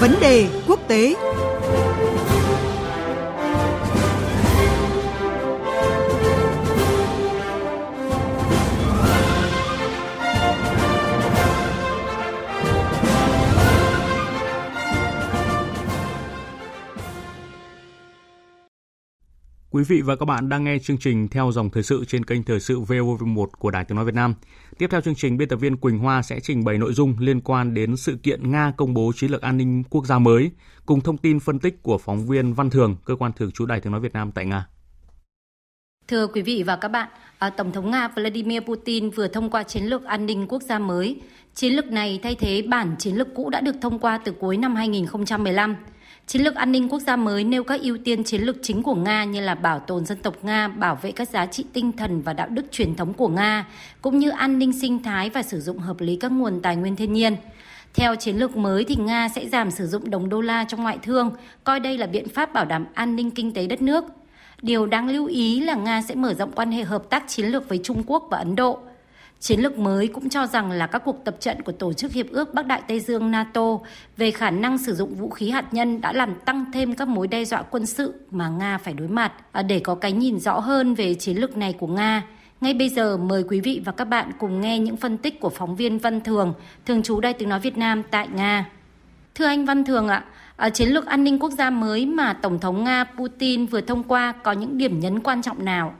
Vấn đề quốc tế. Quý vị và các bạn đang nghe chương trình theo dòng thời sự trên kênh thời sự VOV1 của Đài Tiếng nói Việt Nam. Tiếp theo chương trình, biên tập viên Quỳnh Hoa sẽ trình bày nội dung liên quan đến sự kiện Nga công bố chiến lược an ninh quốc gia mới, cùng thông tin phân tích của phóng viên Văn Thường, cơ quan thường trú Đài Tiếng nói Việt Nam tại Nga. Thưa quý vị và các bạn, à, Tổng thống Nga Vladimir Putin vừa thông qua chiến lược an ninh quốc gia mới. Chiến lược này thay thế bản chiến lược cũ đã được thông qua từ cuối năm 2015. Chiến lược an ninh quốc gia mới nêu các ưu tiên chiến lược chính của Nga như là bảo tồn dân tộc Nga, bảo vệ các giá trị tinh thần và đạo đức truyền thống của Nga, cũng như an ninh sinh thái và sử dụng hợp lý các nguồn tài nguyên thiên nhiên. Theo chiến lược mới thì Nga sẽ giảm sử dụng đồng đô la trong ngoại thương, coi đây là biện pháp bảo đảm an ninh kinh tế đất nước. Điều đáng lưu ý là Nga sẽ mở rộng quan hệ hợp tác chiến lược với Trung Quốc và Ấn Độ. Chiến lược mới cũng cho rằng là các cuộc tập trận của Tổ chức Hiệp ước Bắc Đại Tây Dương NATO về khả năng sử dụng vũ khí hạt nhân đã làm tăng thêm các mối đe dọa quân sự mà Nga phải đối mặt. À, để có cái nhìn rõ hơn về chiến lược này của Nga, ngay bây giờ mời quý vị và các bạn cùng nghe những phân tích của phóng viên Văn Thường, thường trú Đài Tiếng Nói Việt Nam tại Nga. Thưa anh Văn Thường ạ, à, chiến lược an ninh quốc gia mới mà Tổng thống Nga Putin vừa thông qua có những điểm nhấn quan trọng nào?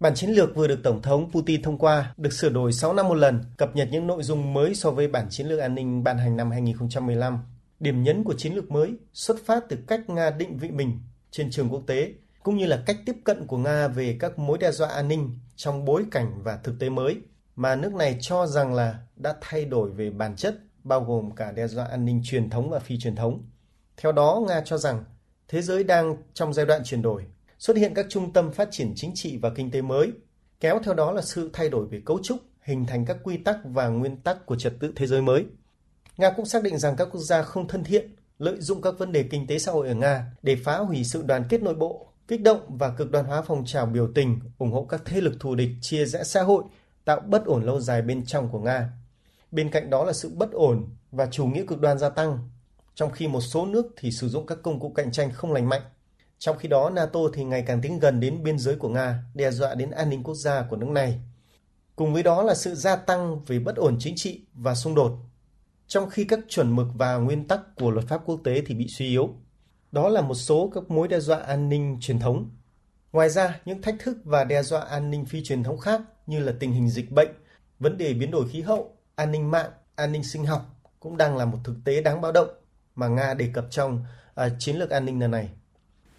Bản chiến lược vừa được Tổng thống Putin thông qua, được sửa đổi 6 năm một lần, cập nhật những nội dung mới so với bản chiến lược an ninh ban hành năm 2015. Điểm nhấn của chiến lược mới xuất phát từ cách Nga định vị mình trên trường quốc tế, cũng như là cách tiếp cận của Nga về các mối đe dọa an ninh trong bối cảnh và thực tế mới mà nước này cho rằng là đã thay đổi về bản chất, bao gồm cả đe dọa an ninh truyền thống và phi truyền thống. Theo đó, Nga cho rằng thế giới đang trong giai đoạn chuyển đổi xuất hiện các trung tâm phát triển chính trị và kinh tế mới, kéo theo đó là sự thay đổi về cấu trúc, hình thành các quy tắc và nguyên tắc của trật tự thế giới mới. Nga cũng xác định rằng các quốc gia không thân thiện lợi dụng các vấn đề kinh tế xã hội ở Nga để phá hủy sự đoàn kết nội bộ, kích động và cực đoan hóa phong trào biểu tình, ủng hộ các thế lực thù địch chia rẽ xã hội, tạo bất ổn lâu dài bên trong của Nga. Bên cạnh đó là sự bất ổn và chủ nghĩa cực đoan gia tăng, trong khi một số nước thì sử dụng các công cụ cạnh tranh không lành mạnh trong khi đó, NATO thì ngày càng tiến gần đến biên giới của Nga, đe dọa đến an ninh quốc gia của nước này. Cùng với đó là sự gia tăng về bất ổn chính trị và xung đột, trong khi các chuẩn mực và nguyên tắc của luật pháp quốc tế thì bị suy yếu. Đó là một số các mối đe dọa an ninh truyền thống. Ngoài ra, những thách thức và đe dọa an ninh phi truyền thống khác như là tình hình dịch bệnh, vấn đề biến đổi khí hậu, an ninh mạng, an ninh sinh học cũng đang là một thực tế đáng báo động mà Nga đề cập trong uh, chiến lược an ninh lần này.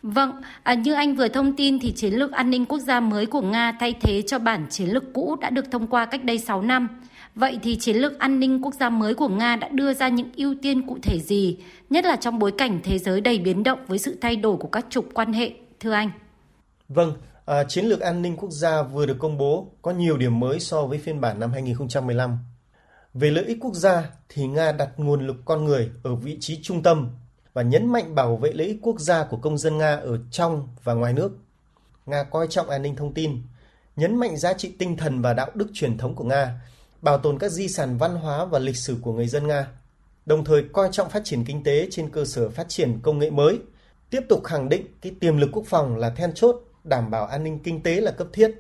Vâng, à, như anh vừa thông tin thì chiến lược an ninh quốc gia mới của Nga thay thế cho bản chiến lược cũ đã được thông qua cách đây 6 năm. Vậy thì chiến lược an ninh quốc gia mới của Nga đã đưa ra những ưu tiên cụ thể gì, nhất là trong bối cảnh thế giới đầy biến động với sự thay đổi của các trục quan hệ, thưa anh? Vâng, à, chiến lược an ninh quốc gia vừa được công bố có nhiều điểm mới so với phiên bản năm 2015. Về lợi ích quốc gia thì Nga đặt nguồn lực con người ở vị trí trung tâm và nhấn mạnh bảo vệ lợi ích quốc gia của công dân Nga ở trong và ngoài nước. Nga coi trọng an ninh thông tin, nhấn mạnh giá trị tinh thần và đạo đức truyền thống của Nga, bảo tồn các di sản văn hóa và lịch sử của người dân Nga, đồng thời coi trọng phát triển kinh tế trên cơ sở phát triển công nghệ mới, tiếp tục khẳng định cái tiềm lực quốc phòng là then chốt, đảm bảo an ninh kinh tế là cấp thiết,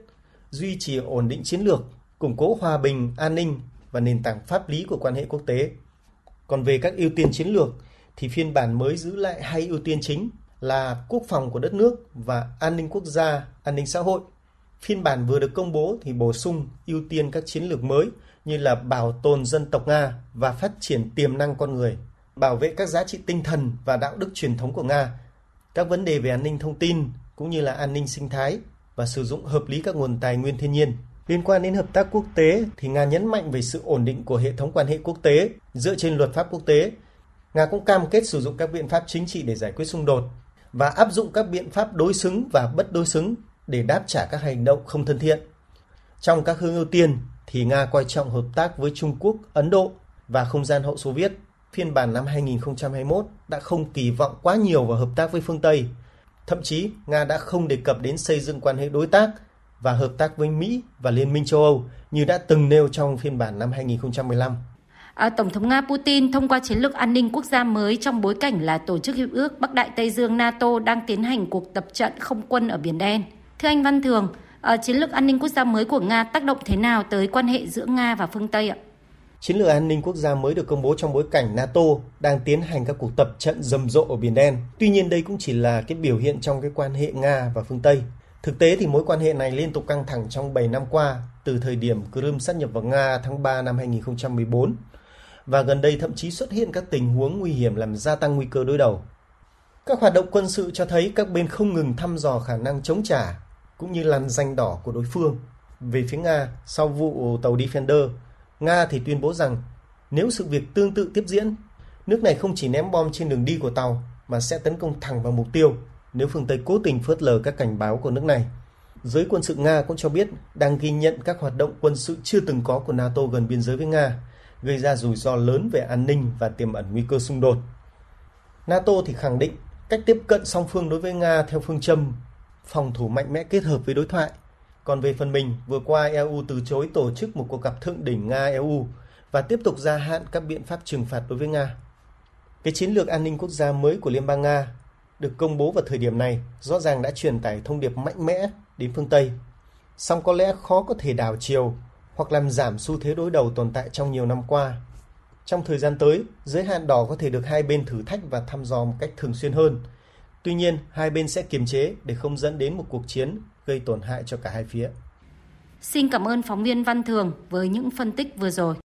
duy trì ổn định chiến lược, củng cố hòa bình, an ninh và nền tảng pháp lý của quan hệ quốc tế. Còn về các ưu tiên chiến lược thì phiên bản mới giữ lại hai ưu tiên chính là quốc phòng của đất nước và an ninh quốc gia, an ninh xã hội. Phiên bản vừa được công bố thì bổ sung ưu tiên các chiến lược mới như là bảo tồn dân tộc Nga và phát triển tiềm năng con người, bảo vệ các giá trị tinh thần và đạo đức truyền thống của Nga, các vấn đề về an ninh thông tin cũng như là an ninh sinh thái và sử dụng hợp lý các nguồn tài nguyên thiên nhiên. Liên quan đến hợp tác quốc tế thì Nga nhấn mạnh về sự ổn định của hệ thống quan hệ quốc tế dựa trên luật pháp quốc tế Nga cũng cam kết sử dụng các biện pháp chính trị để giải quyết xung đột và áp dụng các biện pháp đối xứng và bất đối xứng để đáp trả các hành động không thân thiện. Trong các hướng ưu tiên thì Nga coi trọng hợp tác với Trung Quốc, Ấn Độ và không gian hậu Xô Viết. Phiên bản năm 2021 đã không kỳ vọng quá nhiều vào hợp tác với phương Tây. Thậm chí, Nga đã không đề cập đến xây dựng quan hệ đối tác và hợp tác với Mỹ và Liên minh châu Âu như đã từng nêu trong phiên bản năm 2015. À, Tổng thống Nga Putin thông qua chiến lược an ninh quốc gia mới trong bối cảnh là Tổ chức Hiệp ước Bắc Đại Tây Dương NATO đang tiến hành cuộc tập trận không quân ở Biển Đen. Thưa anh Văn Thường, à, chiến lược an ninh quốc gia mới của Nga tác động thế nào tới quan hệ giữa Nga và phương Tây ạ? Chiến lược an ninh quốc gia mới được công bố trong bối cảnh NATO đang tiến hành các cuộc tập trận rầm rộ ở Biển Đen. Tuy nhiên đây cũng chỉ là cái biểu hiện trong cái quan hệ Nga và phương Tây. Thực tế thì mối quan hệ này liên tục căng thẳng trong 7 năm qua, từ thời điểm Crimea sát nhập vào Nga tháng 3 năm 2014 và gần đây thậm chí xuất hiện các tình huống nguy hiểm làm gia tăng nguy cơ đối đầu. Các hoạt động quân sự cho thấy các bên không ngừng thăm dò khả năng chống trả cũng như làn danh đỏ của đối phương. Về phía Nga, sau vụ tàu Defender, Nga thì tuyên bố rằng nếu sự việc tương tự tiếp diễn, nước này không chỉ ném bom trên đường đi của tàu mà sẽ tấn công thẳng vào mục tiêu nếu phương Tây cố tình phớt lờ các cảnh báo của nước này. Giới quân sự Nga cũng cho biết đang ghi nhận các hoạt động quân sự chưa từng có của NATO gần biên giới với Nga, gây ra rủi ro lớn về an ninh và tiềm ẩn nguy cơ xung đột. NATO thì khẳng định cách tiếp cận song phương đối với Nga theo phương châm phòng thủ mạnh mẽ kết hợp với đối thoại. Còn về phần mình, vừa qua EU từ chối tổ chức một cuộc gặp thượng đỉnh Nga-EU và tiếp tục gia hạn các biện pháp trừng phạt đối với Nga. Cái chiến lược an ninh quốc gia mới của Liên bang Nga được công bố vào thời điểm này rõ ràng đã truyền tải thông điệp mạnh mẽ đến phương Tây. Song có lẽ khó có thể đảo chiều hoặc làm giảm xu thế đối đầu tồn tại trong nhiều năm qua. Trong thời gian tới, giới hạn đỏ có thể được hai bên thử thách và thăm dò một cách thường xuyên hơn. Tuy nhiên, hai bên sẽ kiềm chế để không dẫn đến một cuộc chiến gây tổn hại cho cả hai phía. Xin cảm ơn phóng viên Văn Thường với những phân tích vừa rồi.